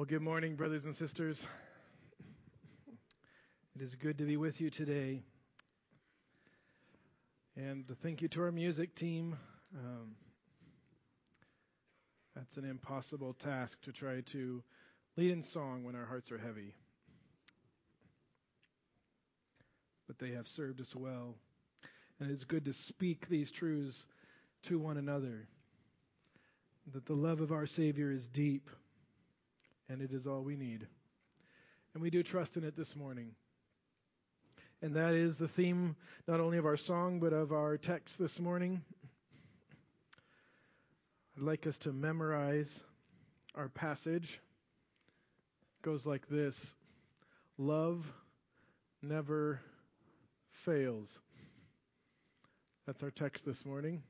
Well, good morning, brothers and sisters. It is good to be with you today. And thank you to our music team. Um, that's an impossible task to try to lead in song when our hearts are heavy. But they have served us well. And it's good to speak these truths to one another that the love of our Savior is deep and it is all we need. And we do trust in it this morning. And that is the theme not only of our song, but of our text this morning. I'd like us to memorize our passage. It goes like this Love never fails. That's our text this morning.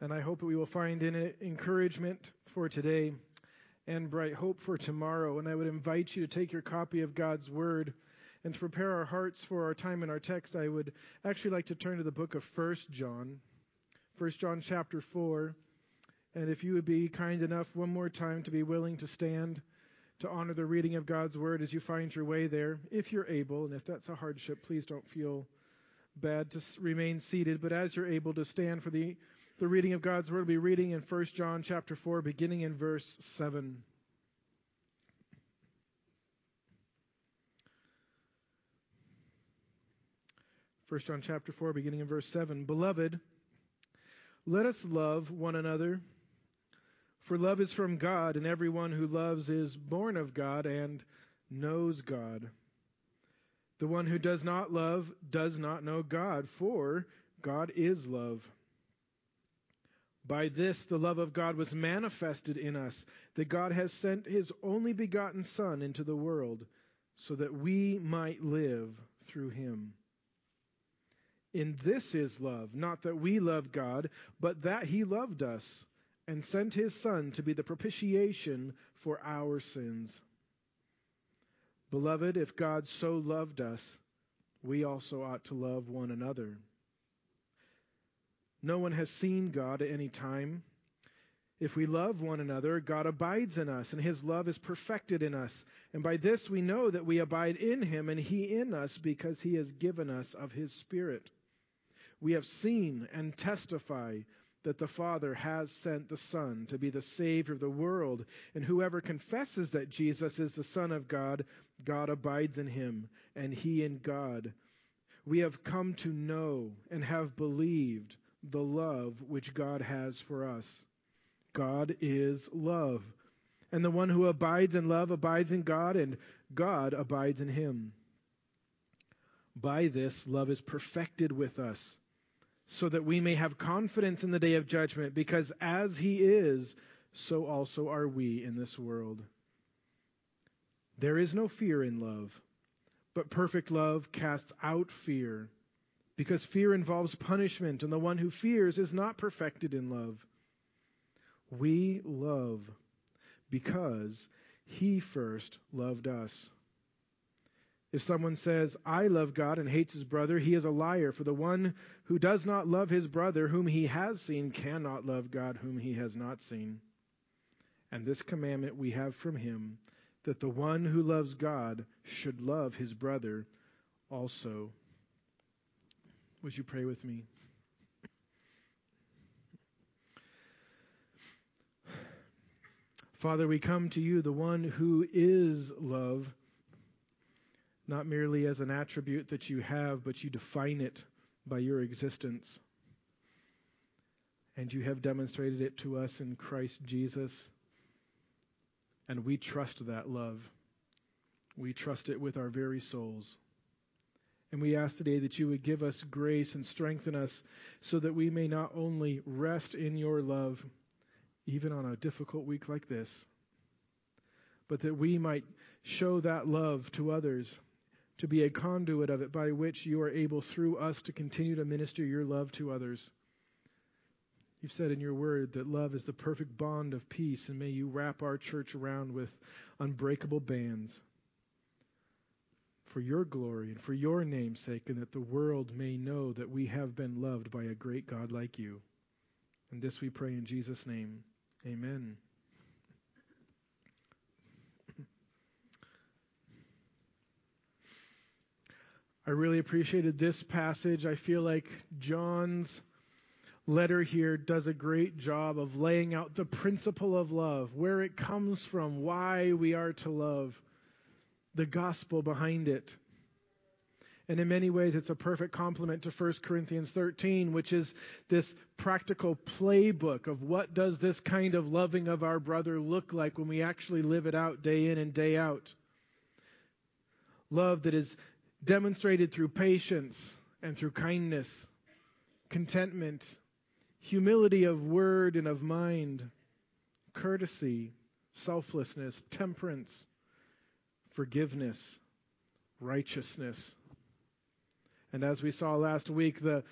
And I hope we will find in it encouragement for today and bright hope for tomorrow. And I would invite you to take your copy of God's Word and to prepare our hearts for our time in our text. I would actually like to turn to the book of First John, First John chapter 4. And if you would be kind enough one more time to be willing to stand to honor the reading of God's Word as you find your way there, if you're able. And if that's a hardship, please don't feel bad to remain seated. But as you're able to stand for the the reading of God's word will be reading in 1 John chapter 4 beginning in verse 7. First John chapter 4 beginning in verse 7. Beloved, let us love one another, for love is from God, and everyone who loves is born of God and knows God. The one who does not love does not know God, for God is love. By this the love of God was manifested in us, that God has sent his only begotten Son into the world, so that we might live through him. In this is love, not that we love God, but that he loved us, and sent his Son to be the propitiation for our sins. Beloved, if God so loved us, we also ought to love one another. No one has seen God at any time. If we love one another, God abides in us, and his love is perfected in us. And by this we know that we abide in him, and he in us, because he has given us of his Spirit. We have seen and testify that the Father has sent the Son to be the Savior of the world. And whoever confesses that Jesus is the Son of God, God abides in him, and he in God. We have come to know and have believed the love which God has for us. God is love. And the one who abides in love abides in God, and God abides in him. By this, love is perfected with us, so that we may have confidence in the day of judgment, because as he is, so also are we in this world. There is no fear in love, but perfect love casts out fear because fear involves punishment, and the one who fears is not perfected in love. We love because he first loved us. If someone says, I love God and hates his brother, he is a liar, for the one who does not love his brother whom he has seen cannot love God whom he has not seen. And this commandment we have from him, that the one who loves God should love his brother also. Would you pray with me? Father, we come to you, the one who is love, not merely as an attribute that you have, but you define it by your existence. And you have demonstrated it to us in Christ Jesus. And we trust that love. We trust it with our very souls. And we ask today that you would give us grace and strengthen us so that we may not only rest in your love, even on a difficult week like this, but that we might show that love to others, to be a conduit of it by which you are able through us to continue to minister your love to others. You've said in your word that love is the perfect bond of peace, and may you wrap our church around with unbreakable bands for your glory and for your name's sake, and that the world may know that we have been loved by a great God like you. And this we pray in Jesus' name. Amen. I really appreciated this passage. I feel like John's letter here does a great job of laying out the principle of love, where it comes from, why we are to love the gospel behind it. And in many ways, it's a perfect complement to 1 Corinthians 13, which is this practical playbook of what does this kind of loving of our brother look like when we actually live it out day in and day out. Love that is demonstrated through patience and through kindness, contentment, humility of word and of mind, courtesy, selflessness, temperance, forgiveness, righteousness. And as we saw last week, the,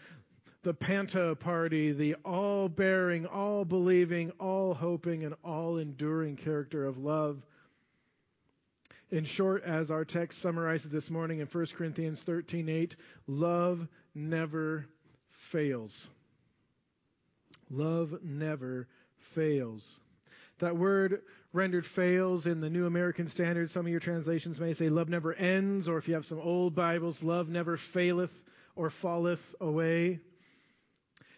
the Panta party, the all bearing, all believing, all hoping, and all enduring character of love in short, as our text summarizes this morning in 1 Corinthians 13:8, love never fails. Love never fails. That word rendered fails in the New American Standard, some of your translations may say love never ends, or if you have some old Bibles, love never faileth or falleth away.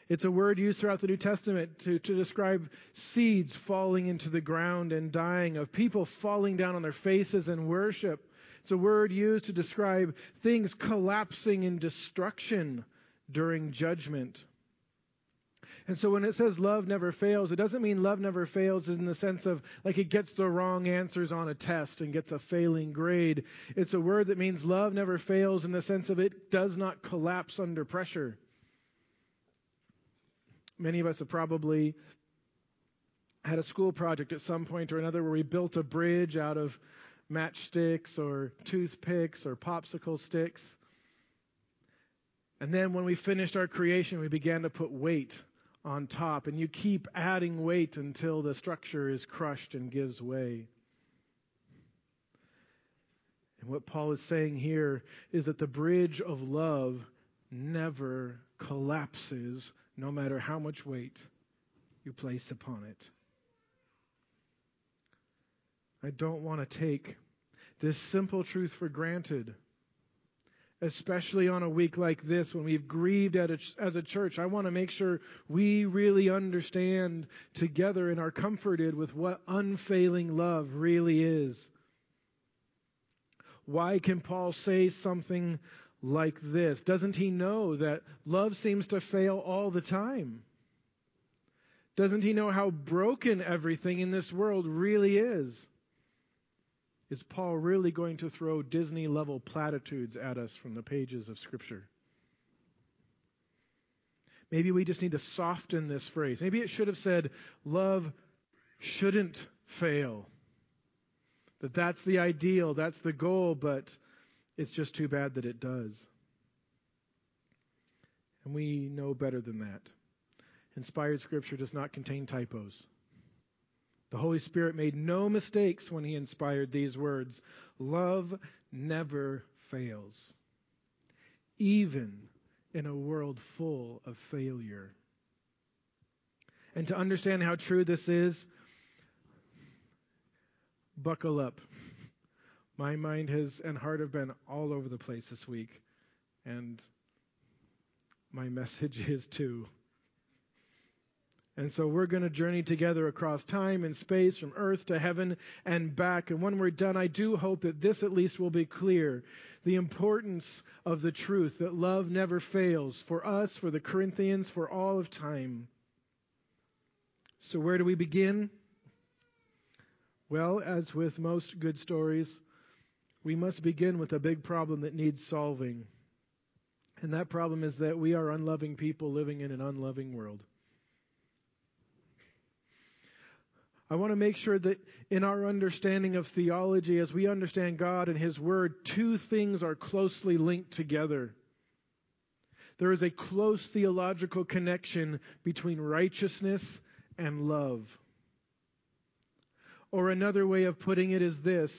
It's a word used throughout the New Testament to, to describe seeds falling into the ground and dying, of people falling down on their faces in worship. It's a word used to describe things collapsing in destruction during judgment. And so when it says love never fails, it doesn't mean love never fails in the sense of like it gets the wrong answers on a test and gets a failing grade. It's a word that means love never fails in the sense of it does not collapse under pressure. Many of us have probably had a school project at some point or another where we built a bridge out of matchsticks or toothpicks or popsicle sticks. And then when we finished our creation, we began to put weight on top. And you keep adding weight until the structure is crushed and gives way. And what Paul is saying here is that the bridge of love never collapses no matter how much weight you place upon it. I don't want to take this simple truth for granted, especially on a week like this when we've grieved as a church. I want to make sure we really understand together and are comforted with what unfailing love really is. Why can Paul say something like this? Doesn't he know that love seems to fail all the time? Doesn't he know how broken everything in this world really is? Is Paul really going to throw Disney level platitudes at us from the pages of Scripture? Maybe we just need to soften this phrase. Maybe it should have said, Love shouldn't fail. That that's the ideal, that's the goal, but it's just too bad that it does. And we know better than that. Inspired Scripture does not contain typos. The Holy Spirit made no mistakes when He inspired these words Love never fails, even in a world full of failure. And to understand how true this is, buckle up. My mind has and heart have been all over the place this week, and my message is too. And so we're going to journey together across time and space, from earth to heaven and back. And when we're done, I do hope that this at least will be clear the importance of the truth that love never fails for us, for the Corinthians, for all of time. So, where do we begin? Well, as with most good stories, we must begin with a big problem that needs solving. And that problem is that we are unloving people living in an unloving world. I want to make sure that in our understanding of theology, as we understand God and His Word, two things are closely linked together. There is a close theological connection between righteousness and love. Or another way of putting it is this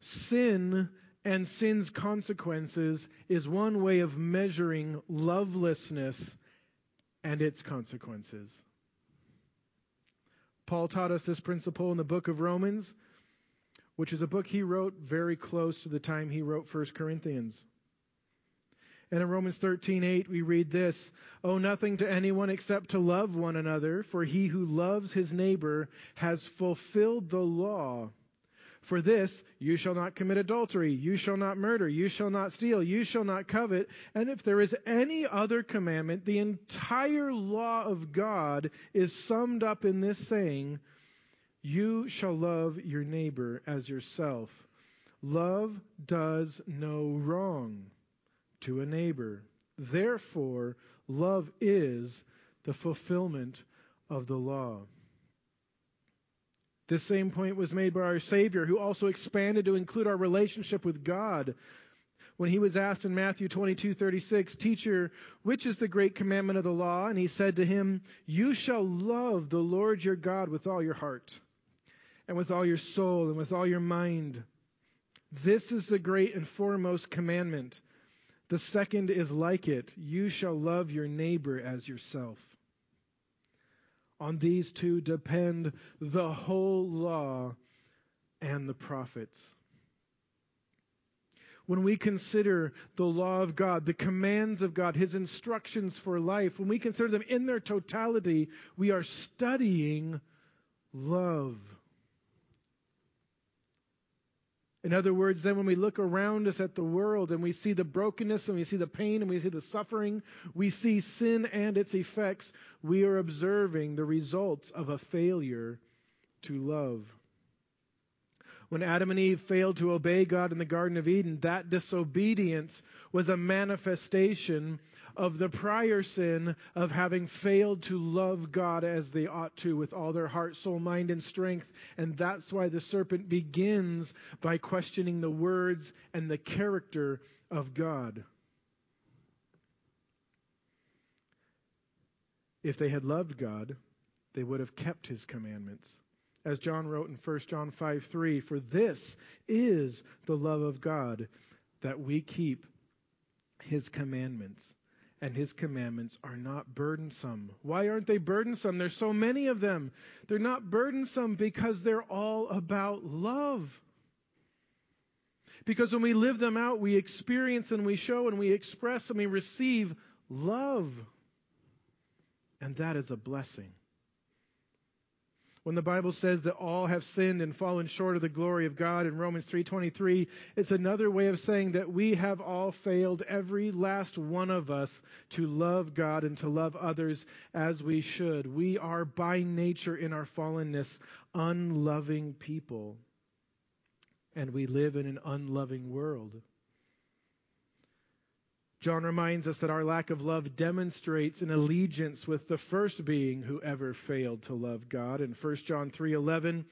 Sin and sin's consequences is one way of measuring lovelessness and its consequences. Paul taught us this principle in the book of Romans, which is a book he wrote very close to the time he wrote 1 Corinthians. And in Romans 13:8 we read this, "Owe nothing to anyone except to love one another, for he who loves his neighbor has fulfilled the law." For this, you shall not commit adultery, you shall not murder, you shall not steal, you shall not covet. And if there is any other commandment, the entire law of God is summed up in this saying, You shall love your neighbor as yourself. Love does no wrong to a neighbor. Therefore, love is the fulfillment of the law. This same point was made by our Savior, who also expanded to include our relationship with God. When he was asked in Matthew 22:36, "Teacher, which is the great commandment of the law?" and he said to him, "You shall love the Lord your God with all your heart, and with all your soul, and with all your mind. This is the great and foremost commandment. The second is like it you shall love your neighbor as yourself. On these two depend the whole law and the prophets. When we consider the law of God, the commands of God, His instructions for life, when we consider them in their totality, we are studying love. In other words, then when we look around us at the world and we see the brokenness and we see the pain and we see the suffering, we see sin and its effects, we are observing the results of a failure to love. When Adam and Eve failed to obey God in the Garden of Eden, that disobedience was a manifestation of the prior sin of having failed to love God as they ought to with all their heart, soul, mind, and strength. And that's why the serpent begins by questioning the words and the character of God. If they had loved God, they would have kept his commandments. As John wrote in 1 John 5 3, for this is the love of God, that we keep his commandments and his commandments are not burdensome. Why aren't they burdensome? There's so many of them. They're not burdensome because they're all about love. Because when we live them out, we experience and we show and we express and we receive love. And that is a blessing. When the Bible says that all have sinned and fallen short of the glory of God in Romans 3:23, it's another way of saying that we have all failed every last one of us to love God and to love others as we should. We are by nature in our fallenness unloving people. And we live in an unloving world. John reminds us that our lack of love demonstrates an allegiance with the first being who ever failed to love God. In 1 John 3:11,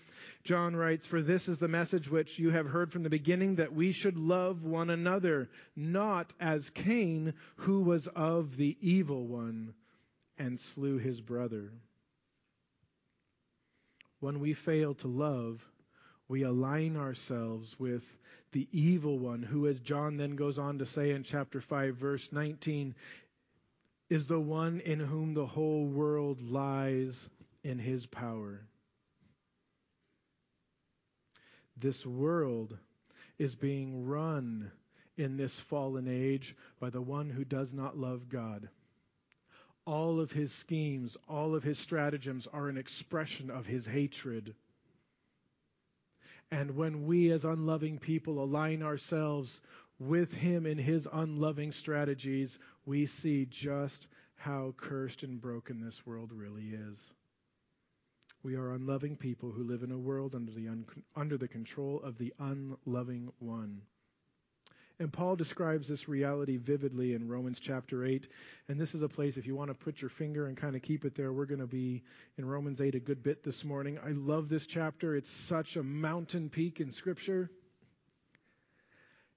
John writes, "For this is the message which you have heard from the beginning that we should love one another, not as Cain, who was of the evil one and slew his brother." When we fail to love, we align ourselves with the evil one, who, as John then goes on to say in chapter 5, verse 19, is the one in whom the whole world lies in his power. This world is being run in this fallen age by the one who does not love God. All of his schemes, all of his stratagems are an expression of his hatred and when we, as unloving people, align ourselves with Him in His unloving strategies, we see just how cursed and broken this world really is. We are unloving people who live in a world under the, un- under the control of the unloving one. And Paul describes this reality vividly in Romans chapter 8. And this is a place, if you want to put your finger and kind of keep it there, we're going to be in Romans 8 a good bit this morning. I love this chapter. It's such a mountain peak in Scripture.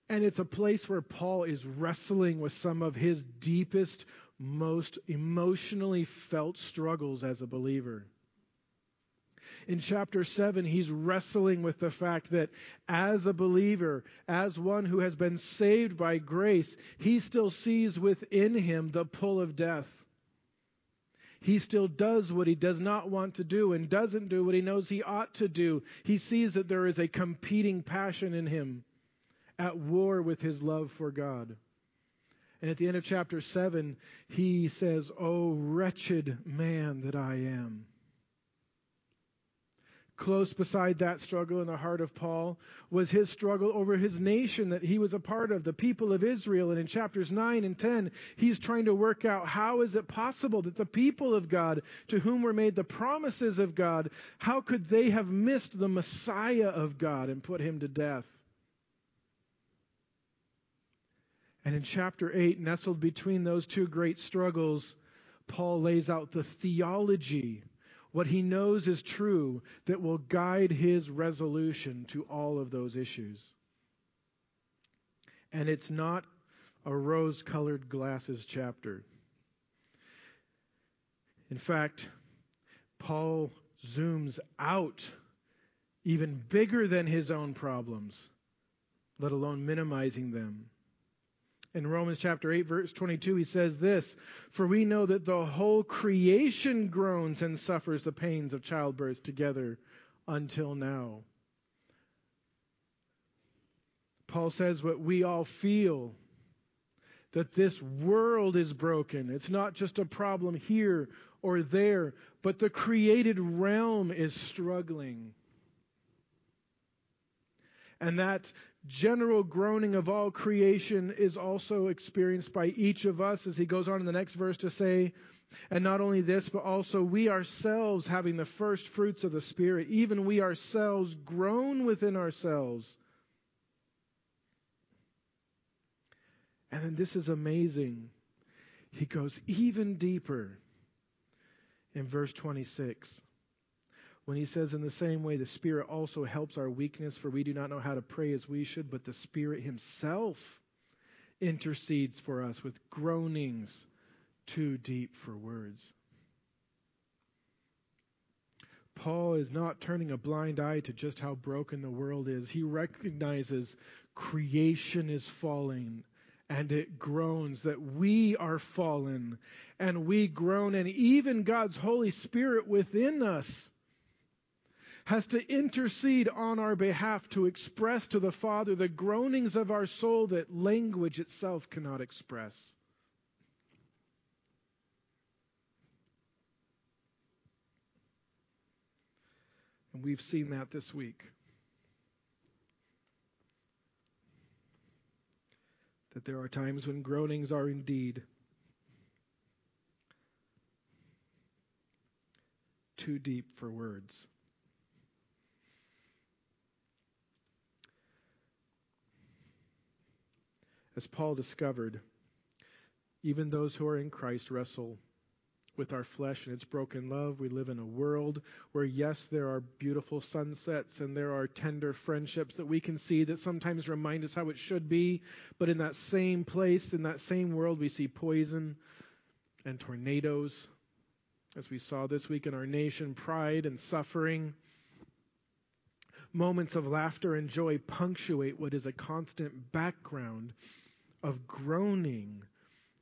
And it's a place where Paul is wrestling with some of his deepest, most emotionally felt struggles as a believer in chapter 7, he's wrestling with the fact that as a believer, as one who has been saved by grace, he still sees within him the pull of death. He still does what he does not want to do and doesn't do what he knows he ought to do. He sees that there is a competing passion in him at war with his love for God. And at the end of chapter 7, he says, Oh, wretched man that I am. Close beside that struggle in the heart of Paul was his struggle over his nation that he was a part of, the people of Israel. And in chapters 9 and 10, he's trying to work out how is it possible that the people of God, to whom were made the promises of God, how could they have missed the Messiah of God and put him to death? And in chapter 8, nestled between those two great struggles, Paul lays out the theology what he knows is true that will guide his resolution to all of those issues. And it's not a rose colored glasses chapter. In fact, Paul zooms out even bigger than his own problems, let alone minimizing them. In Romans chapter 8, verse 22, he says this For we know that the whole creation groans and suffers the pains of childbirth together until now. Paul says what we all feel that this world is broken. It's not just a problem here or there, but the created realm is struggling. And that general groaning of all creation is also experienced by each of us, as he goes on in the next verse to say, and not only this, but also we ourselves having the first fruits of the Spirit, even we ourselves groan within ourselves. And then this is amazing. He goes even deeper in verse 26 when he says, In the same way, the Spirit also helps our weakness, for we do not know how to pray as we should, but the Spirit Himself intercedes for us with groanings too deep for words. Paul is not turning a blind eye to just how broken the world is. He recognizes creation is falling and it groans that we are fallen and we groan, and even God's Holy Spirit within us has to intercede on our behalf to express to the Father the groanings of our soul that language itself cannot express. And we've seen that this week. That there are times when groanings are indeed too deep for words. As Paul discovered, even those who are in Christ wrestle with our flesh and its broken love. We live in a world where, yes, there are beautiful sunsets and there are tender friendships that we can see that sometimes remind us how it should be. But in that same place, in that same world, we see poison and tornadoes, as we saw this week in our nation, pride and suffering. Moments of laughter and joy punctuate what is a constant background of groaning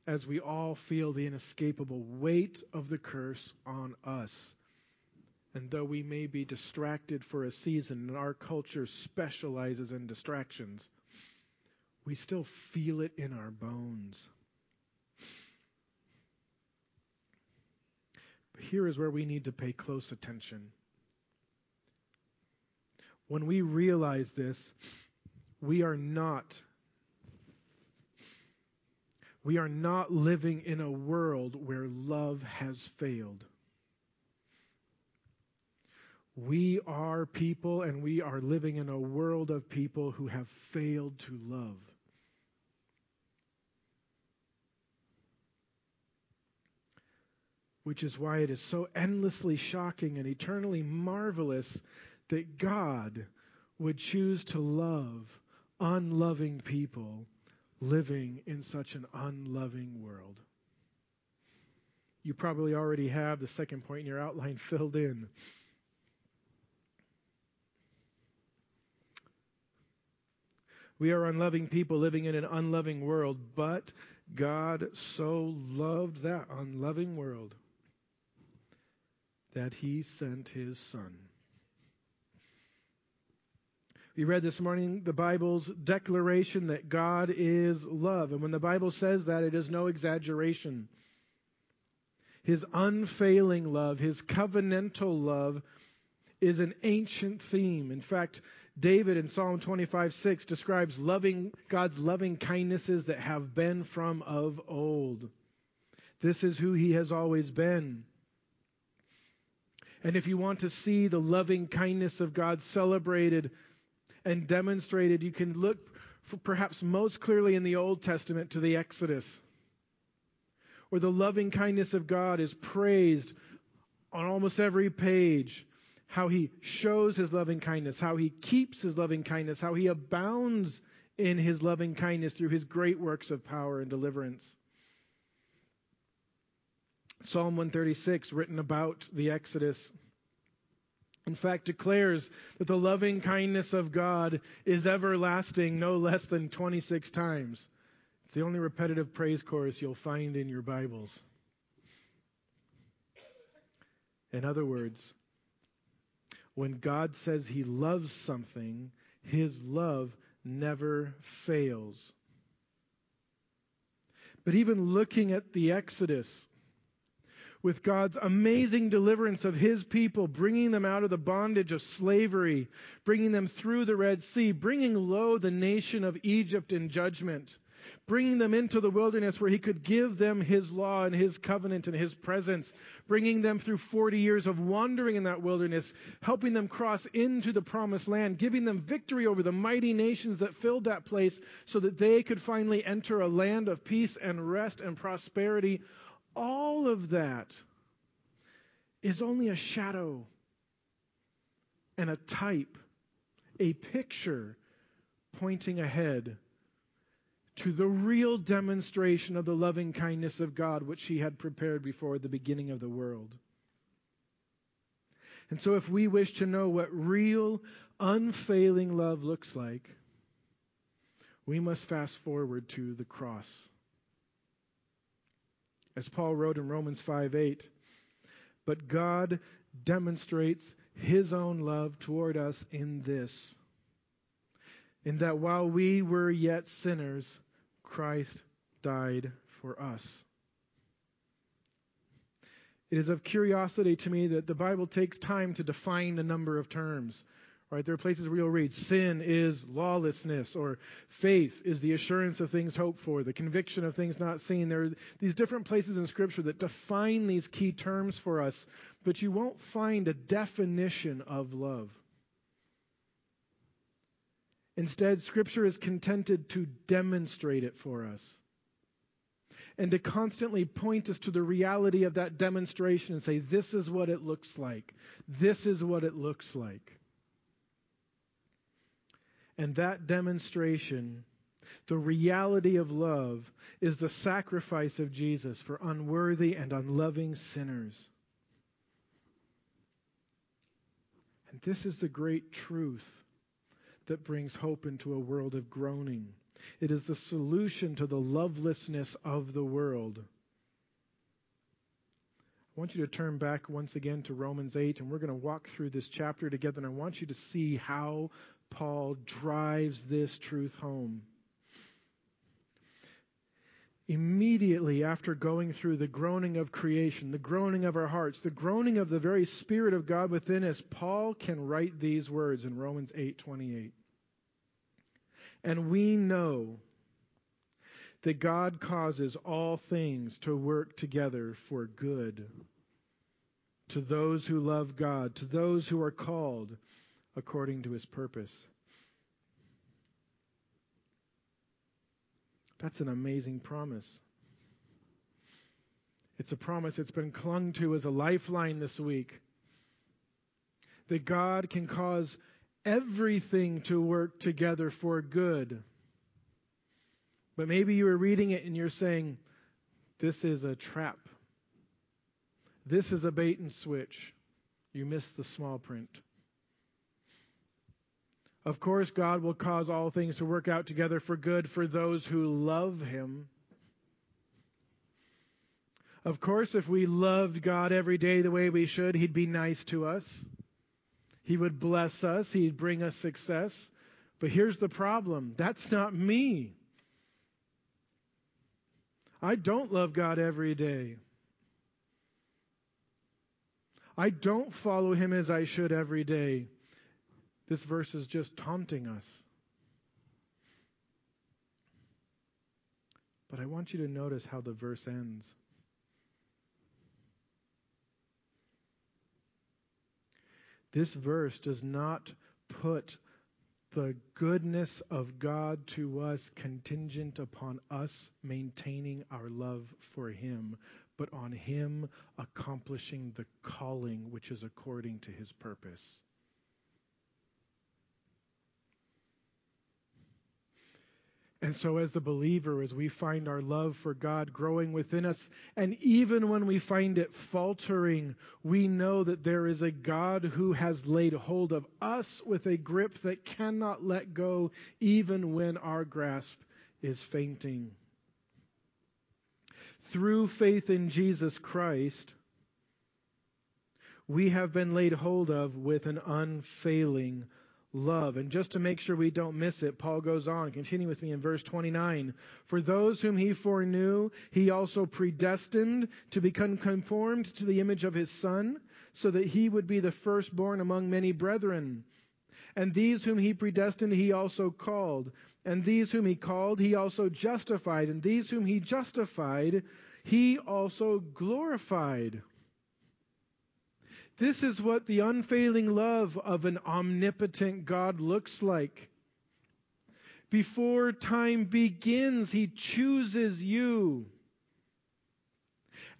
as we all feel the inescapable weight of the curse on us. And though we may be distracted for a season, and our culture specializes in distractions, we still feel it in our bones. But here is where we need to pay close attention. When we realize this, we are not we are not living in a world where love has failed. We are people and we are living in a world of people who have failed to love. Which is why it is so endlessly shocking and eternally marvelous that God would choose to love unloving people living in such an unloving world. You probably already have the second point in your outline filled in. We are unloving people living in an unloving world, but God so loved that unloving world that he sent his son We read this morning the Bible's declaration that God is love. And when the Bible says that, it is no exaggeration. His unfailing love, his covenantal love, is an ancient theme. In fact, David in Psalm 25 6 describes loving God's loving kindnesses that have been from of old. This is who he has always been. And if you want to see the loving kindness of God celebrated and demonstrated, you can look perhaps most clearly in the Old Testament to the Exodus, where the loving kindness of God is praised on almost every page. How he shows his loving kindness, how he keeps his loving kindness, how he abounds in his loving kindness through his great works of power and deliverance. Psalm 136, written about the Exodus, in fact, declares that the loving kindness of God is everlasting no less than 26 times. It's the only repetitive praise chorus you'll find in your Bibles. In other words, when God says he loves something, his love never fails. But even looking at the Exodus, with God's amazing deliverance of his people, bringing them out of the bondage of slavery, bringing them through the Red Sea, bringing low the nation of Egypt in judgment, bringing them into the wilderness where he could give them his law and his covenant and his presence, bringing them through 40 years of wandering in that wilderness, helping them cross into the promised land, giving them victory over the mighty nations that filled that place so that they could finally enter a land of peace and rest and prosperity all of that is only a shadow and a type, a picture pointing ahead to the real demonstration of the loving kindness of God which He had prepared before the beginning of the world. And so, if we wish to know what real, unfailing love looks like, we must fast forward to the cross as Paul wrote in Romans 5 8. But God demonstrates his own love toward us in this in that while we were yet sinners, Christ died for us. It is of curiosity to me that the Bible takes time to define a number of terms. Right? There are places where you'll read sin is lawlessness, or faith is the assurance of things hoped for, the conviction of things not seen. There are these different places in Scripture that define these key terms for us, but you won't find a definition of love. Instead, Scripture is contented to demonstrate it for us and to constantly point us to the reality of that demonstration and say, this is what it looks like. This is what it looks like. And that demonstration, the reality of love, is the sacrifice of Jesus for unworthy and unloving sinners. And this is the great truth that brings hope into a world of groaning. It is the solution to the lovelessness of the world. I want you to turn back once again to Romans 8, and we're going to walk through this chapter together, and I want you to see how Paul drives this truth home. Immediately after going through the groaning of creation, the groaning of our hearts, the groaning of the very Spirit of God within us, Paul can write these words in Romans 8:28. And we know that God causes all things to work together for good to those who love God, to those who are called according to his purpose. That's an amazing promise. It's a promise that's been clung to as a lifeline this week. That God can cause everything to work together for good. But maybe you are reading it and you're saying, this is a trap. This is a bait and switch. You missed the small print. Of course, God will cause all things to work out together for good for those who love Him. Of course, if we loved God every day the way we should, He'd be nice to us. He would bless us. He'd bring us success. But here's the problem that's not me. I don't love God every day. I don't follow him as I should every day. This verse is just taunting us. But I want you to notice how the verse ends. This verse does not put the goodness of God to us contingent upon us maintaining our love for Him, but on Him accomplishing the calling which is according to His purpose. And so, as the believer, as we find our love for God growing within us, and even when we find it faltering, we know that there is a God who has laid hold of us with a grip that cannot let go, even when our grasp is fainting. Through faith in Jesus Christ, we have been laid hold of with an unfailing love. And just to make sure we don't miss it, Paul goes on, continue with me in verse 29. For those whom he foreknew, he also predestined to become conformed to the image of his Son, so that he would be the firstborn among many brethren. And these whom he predestined, he also called. And these whom he called, he also justified. And these whom he justified, he also glorified. This is what the unfailing love of an omnipotent God looks like. Before time begins, He chooses you.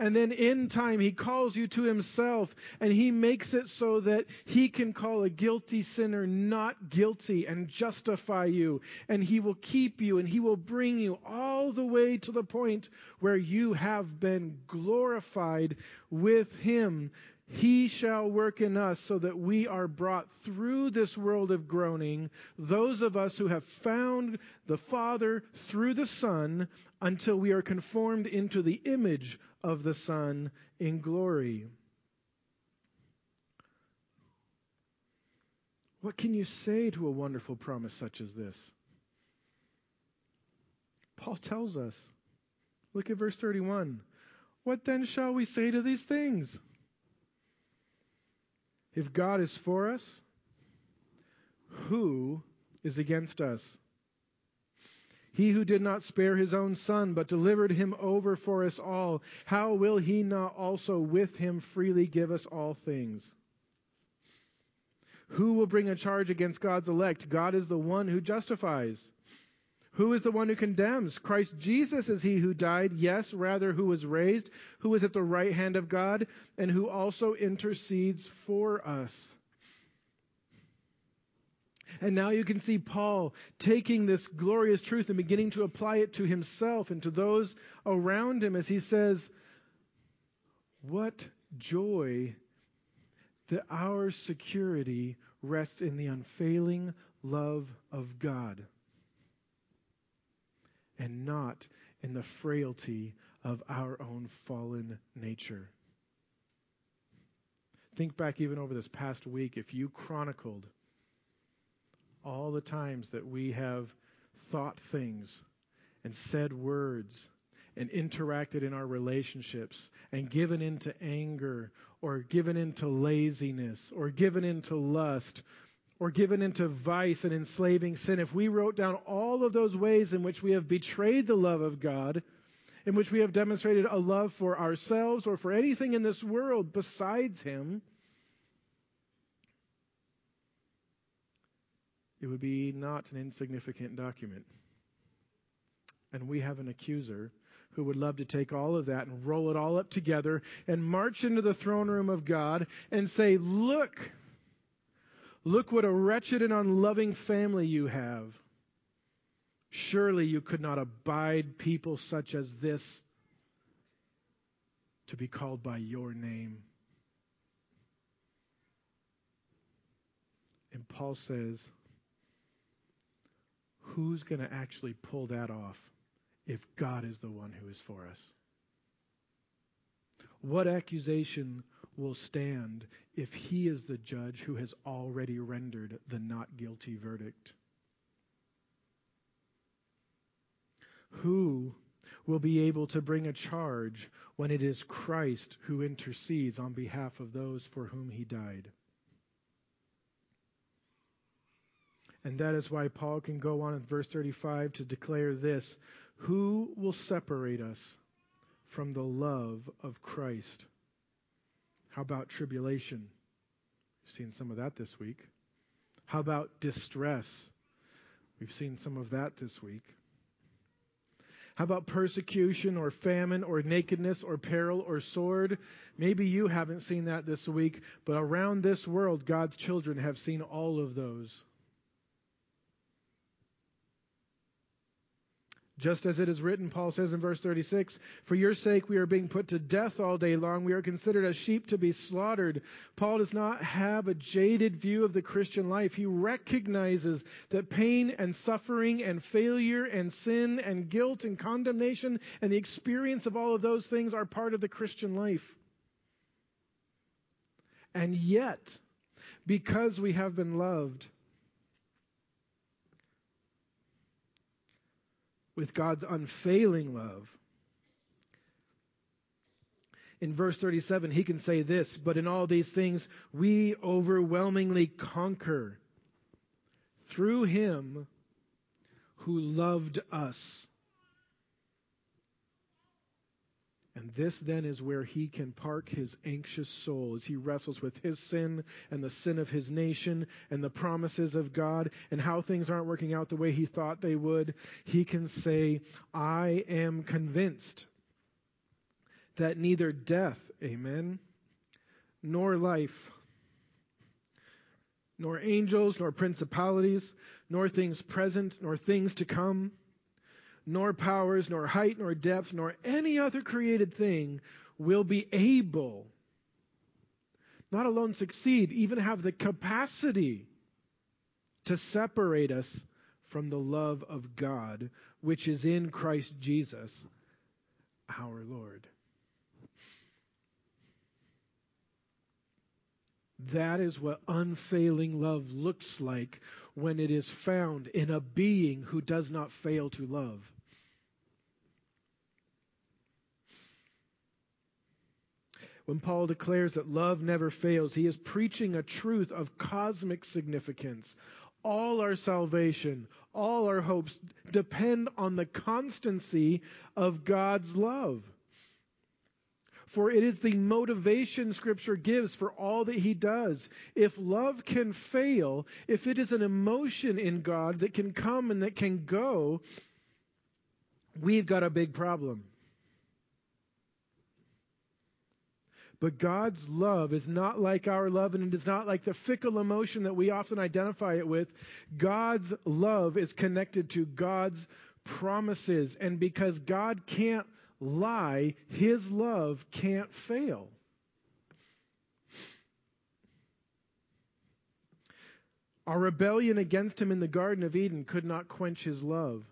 And then in time, He calls you to Himself, and He makes it so that He can call a guilty sinner not guilty and justify you. And He will keep you, and He will bring you all the way to the point where you have been glorified with Him he shall work in us so that we are brought through this world of groaning, those of us who have found the Father through the Son, until we are conformed into the image of the Son in glory. What can you say to a wonderful promise such as this? Paul tells us. Look at verse 31. What then shall we say to these things? If God is for us, who is against us? He who did not spare his own son, but delivered him over for us all, how will he not also with him freely give us all things? Who will bring a charge against God's elect? God is the one who justifies. Who is the one who condemns? Christ Jesus is he who died, yes, rather, who was raised, who is at the right hand of God, and who also intercedes for us. And now you can see Paul taking this glorious truth and beginning to apply it to himself and to those around him as he says, What joy that our security rests in the unfailing love of God and not in the frailty of our own fallen nature. Think back even over this past week, if you chronicled all the times that we have thought things and said words and interacted in our relationships and given into anger or given into laziness or given into lust or given into vice and enslaving sin, if we wrote down all of those ways in which we have betrayed the love of God, in which we have demonstrated a love for ourselves or for anything in this world besides Him, it would be not an insignificant document. And we have an accuser who would love to take all of that and roll it all up together and march into the throne room of God and say, Look, Look what a wretched and unloving family you have. Surely you could not abide people such as this to be called by your name. And Paul says, who's going to actually pull that off if God is the one who is for us? What accusation will stand if he is the judge who has already rendered the not guilty verdict? Who will be able to bring a charge when it is Christ who intercedes on behalf of those for whom he died? And that is why Paul can go on in verse 35 to declare this Who will separate us from the love of Christ? How about tribulation? We've seen some of that this week. How about distress? We've seen some of that this week. How about persecution or famine or nakedness or peril or sword? Maybe you haven't seen that this week, but around this world, God's children have seen all of those. Just as it is written, Paul says in verse 36, For your sake we are being put to death all day long. We are considered as sheep to be slaughtered. Paul does not have a jaded view of the Christian life. He recognizes that pain and suffering and failure and sin and guilt and condemnation and the experience of all of those things are part of the Christian life. And yet, because we have been loved, with God's unfailing love. In verse 37, he can say this, but in all these things we overwhelmingly conquer through him who loved us. And this then is where he can park his anxious soul as he wrestles with his sin and the sin of his nation and the promises of God and how things aren't working out the way he thought they would. He can say, I am convinced that neither death, amen, nor life, nor angels, nor principalities, nor things present, nor things to come nor powers, nor height, nor depth, nor any other created thing will be able, not alone succeed, even have the capacity to separate us from the love of God, which is in Christ Jesus, our Lord. That is what unfailing love looks like when it is found in a being who does not fail to love. When Paul declares that love never fails, he is preaching a truth of cosmic significance. All our salvation, all our hopes depend on the constancy of God's love. For it is the motivation Scripture gives for all that He does. If love can fail, if it is an emotion in God that can come and that can go, we've got a big problem. But God's love is not like our love, and it is not like the fickle emotion that we often identify it with. God's love is connected to God's promises. And because God can't lie, His love can't fail. Our rebellion against Him in the Garden of Eden could not quench His love.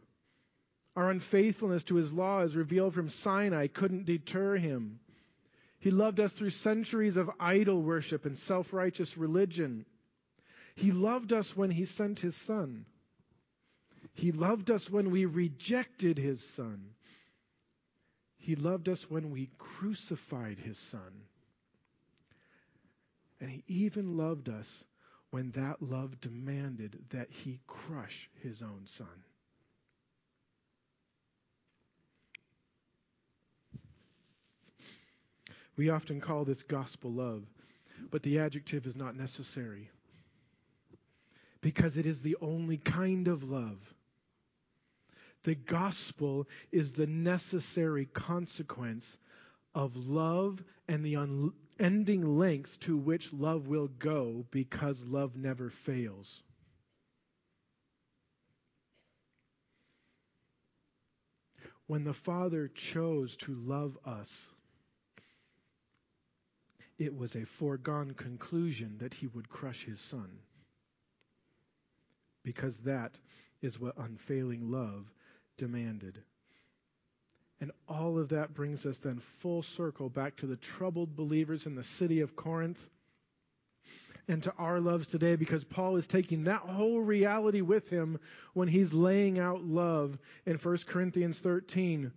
Our unfaithfulness to His law, as revealed from Sinai, couldn't deter Him. He loved us through centuries of idol worship and self righteous religion. He loved us when He sent His Son. He loved us when we rejected His Son. He loved us when we crucified His Son. And He even loved us when that love demanded that He crush His own Son. We often call this gospel love, but the adjective is not necessary because it is the only kind of love. The gospel is the necessary consequence of love and the unending lengths to which love will go because love never fails. When the Father chose to love us, it was a foregone conclusion that he would crush his son. Because that is what unfailing love demanded. And all of that brings us then full circle back to the troubled believers in the city of Corinth and to our loves today because Paul is taking that whole reality with him when he's laying out love in 1 Corinthians 13.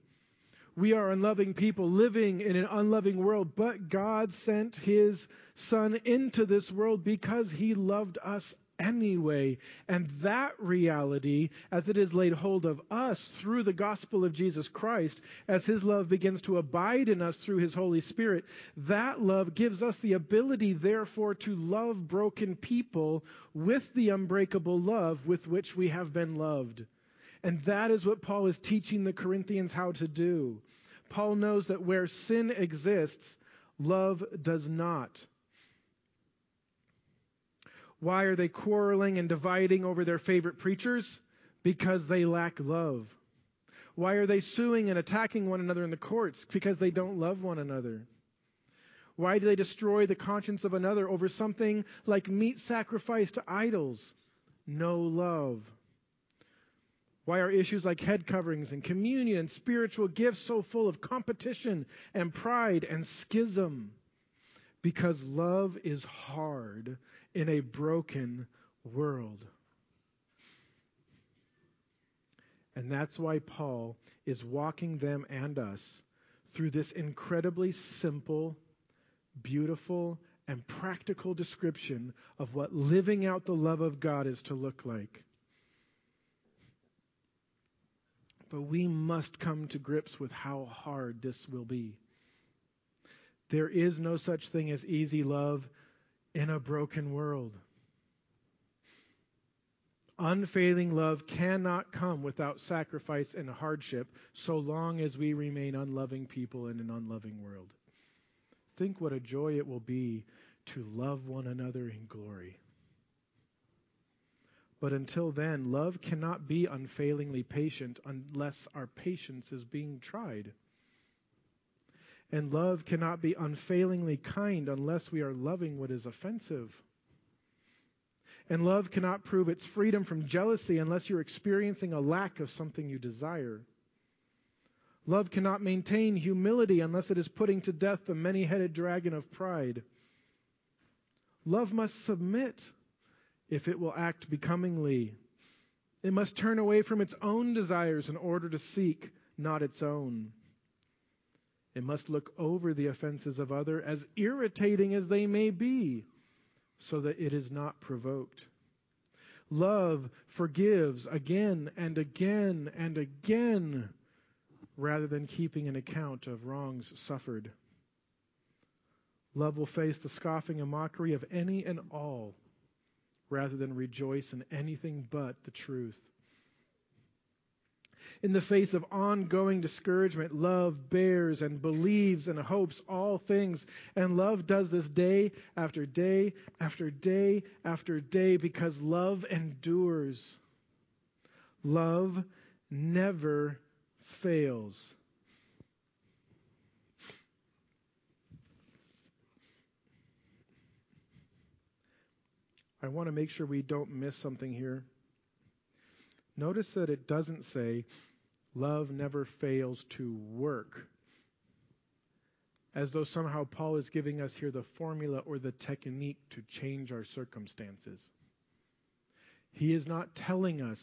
We are unloving people living in an unloving world, but God sent his Son into this world because he loved us anyway. And that reality, as it is laid hold of us through the gospel of Jesus Christ, as his love begins to abide in us through his Holy Spirit, that love gives us the ability, therefore, to love broken people with the unbreakable love with which we have been loved. And that is what Paul is teaching the Corinthians how to do. Paul knows that where sin exists, love does not. Why are they quarreling and dividing over their favorite preachers? Because they lack love. Why are they suing and attacking one another in the courts? Because they don't love one another. Why do they destroy the conscience of another over something like meat sacrificed to idols? No love. Why are issues like head coverings and communion and spiritual gifts so full of competition and pride and schism? Because love is hard in a broken world. And that's why Paul is walking them and us through this incredibly simple, beautiful, and practical description of what living out the love of God is to look like. But we must come to grips with how hard this will be. There is no such thing as easy love in a broken world. Unfailing love cannot come without sacrifice and hardship so long as we remain unloving people in an unloving world. Think what a joy it will be to love one another in glory. But until then, love cannot be unfailingly patient unless our patience is being tried. And love cannot be unfailingly kind unless we are loving what is offensive. And love cannot prove its freedom from jealousy unless you're experiencing a lack of something you desire. Love cannot maintain humility unless it is putting to death the many headed dragon of pride. Love must submit if it will act becomingly. It must turn away from its own desires in order to seek not its own. It must look over the offenses of other, as irritating as they may be, so that it is not provoked. Love forgives again and again and again, rather than keeping an account of wrongs suffered. Love will face the scoffing and mockery of any and all, rather than rejoice in anything but the truth. In the face of ongoing discouragement, love bears and believes and hopes all things. And love does this day after day after day after day because love endures. Love never fails. I want to make sure we don't miss something here. Notice that it doesn't say, Love never fails to work. As though somehow Paul is giving us here the formula or the technique to change our circumstances. He is not telling us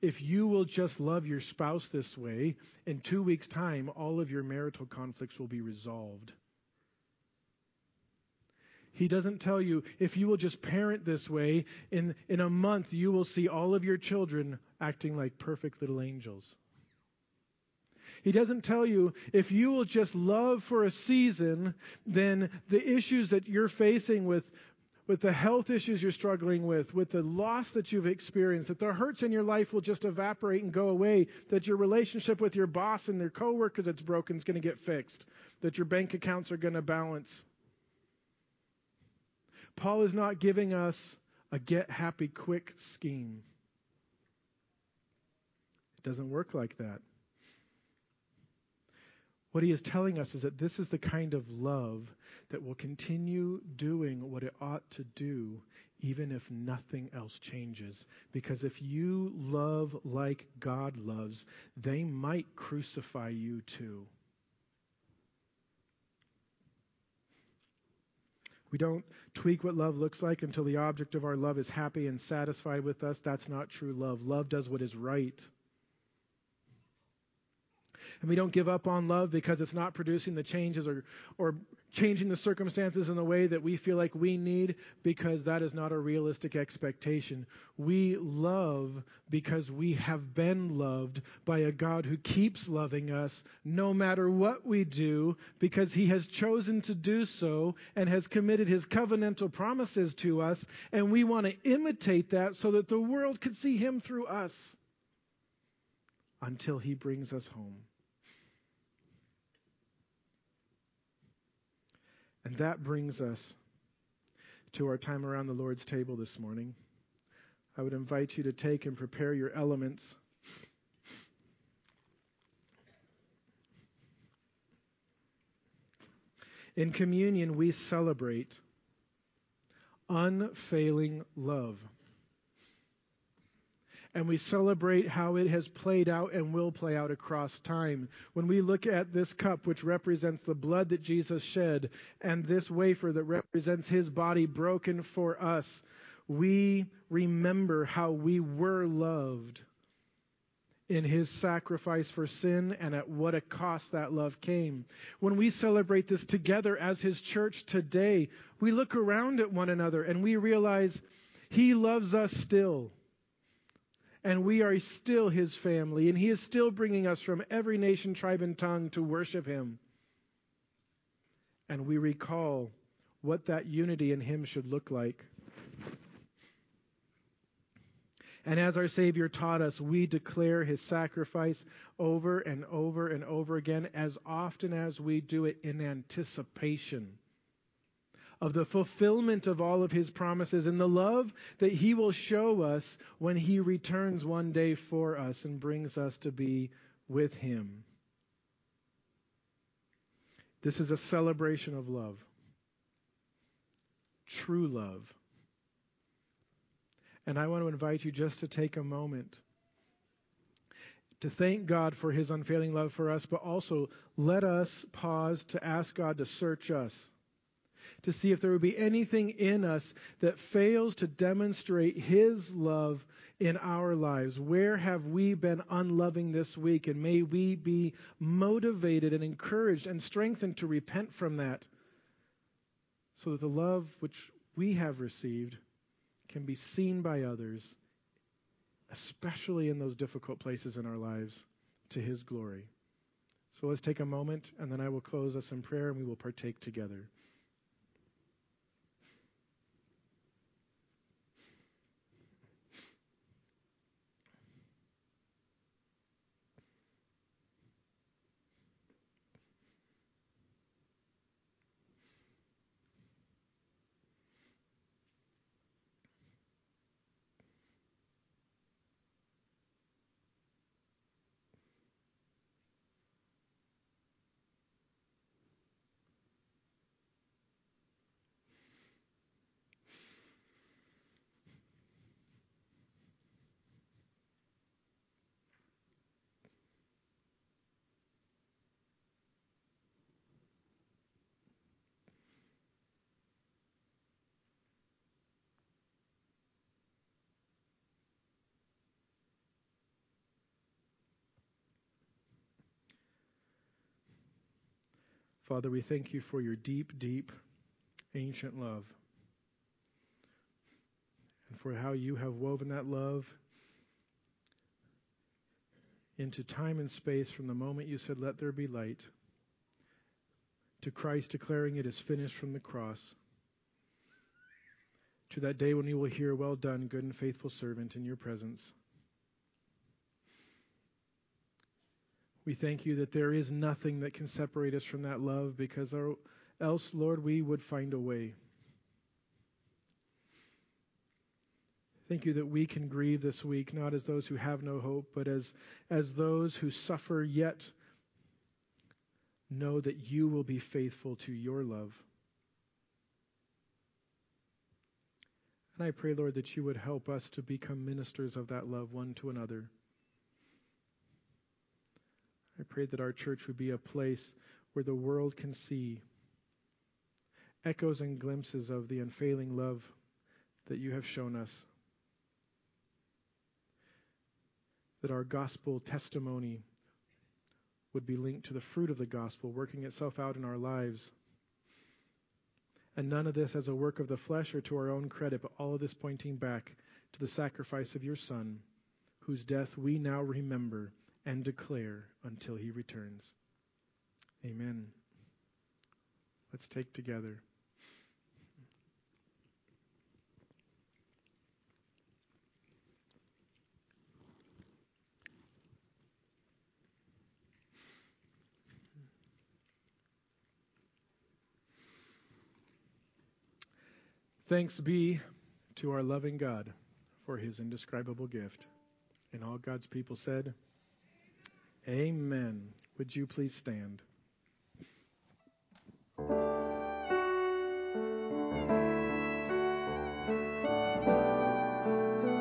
if you will just love your spouse this way, in two weeks' time, all of your marital conflicts will be resolved. He doesn't tell you if you will just parent this way, in, in a month you will see all of your children acting like perfect little angels. He doesn't tell you if you will just love for a season, then the issues that you're facing with, with the health issues you're struggling with, with the loss that you've experienced, that the hurts in your life will just evaporate and go away, that your relationship with your boss and your coworkers that's broken is going to get fixed, that your bank accounts are going to balance. Paul is not giving us a get happy quick scheme. It doesn't work like that. What he is telling us is that this is the kind of love that will continue doing what it ought to do, even if nothing else changes. Because if you love like God loves, they might crucify you too. We don't tweak what love looks like until the object of our love is happy and satisfied with us. That's not true love. Love does what is right. And we don't give up on love because it's not producing the changes or, or changing the circumstances in the way that we feel like we need because that is not a realistic expectation. We love because we have been loved by a God who keeps loving us no matter what we do because he has chosen to do so and has committed his covenantal promises to us. And we want to imitate that so that the world could see him through us until he brings us home. And that brings us to our time around the Lord's table this morning. I would invite you to take and prepare your elements. In communion, we celebrate unfailing love and we celebrate how it has played out and will play out across time. When we look at this cup, which represents the blood that Jesus shed, and this wafer that represents his body broken for us, we remember how we were loved in his sacrifice for sin and at what a cost that love came. When we celebrate this together as his church today, we look around at one another and we realize he loves us still and we are still his family, and he is still bringing us from every nation, tribe, and tongue to worship him. And we recall what that unity in him should look like. And as our Savior taught us, we declare his sacrifice over and over and over again, as often as we do it in anticipation of the fulfillment of all of his promises and the love that he will show us when he returns one day for us and brings us to be with him. This is a celebration of love, true love. And I want to invite you just to take a moment to thank God for his unfailing love for us, but also let us pause to ask God to search us to see if there would be anything in us that fails to demonstrate His love in our lives. Where have we been unloving this week? And may we be motivated and encouraged and strengthened to repent from that so that the love which we have received can be seen by others, especially in those difficult places in our lives, to His glory. So let's take a moment, and then I will close us in prayer and we will partake together. Father, we thank you for your deep, deep, ancient love and for how you have woven that love into time and space from the moment you said, Let there be light, to Christ declaring it is finished from the cross, to that day when you will hear, Well done, good and faithful servant, in your presence. We thank you that there is nothing that can separate us from that love because our, else, Lord, we would find a way. Thank you that we can grieve this week, not as those who have no hope, but as, as those who suffer yet know that you will be faithful to your love. And I pray, Lord, that you would help us to become ministers of that love one to another. I pray that our church would be a place where the world can see echoes and glimpses of the unfailing love that you have shown us. That our gospel testimony would be linked to the fruit of the gospel, working itself out in our lives. And none of this as a work of the flesh or to our own credit, but all of this pointing back to the sacrifice of your Son, whose death we now remember and declare until he returns. Amen. Let's take together. Thanks be to our loving God for his indescribable gift. And all God's people said, Amen. Would you please stand?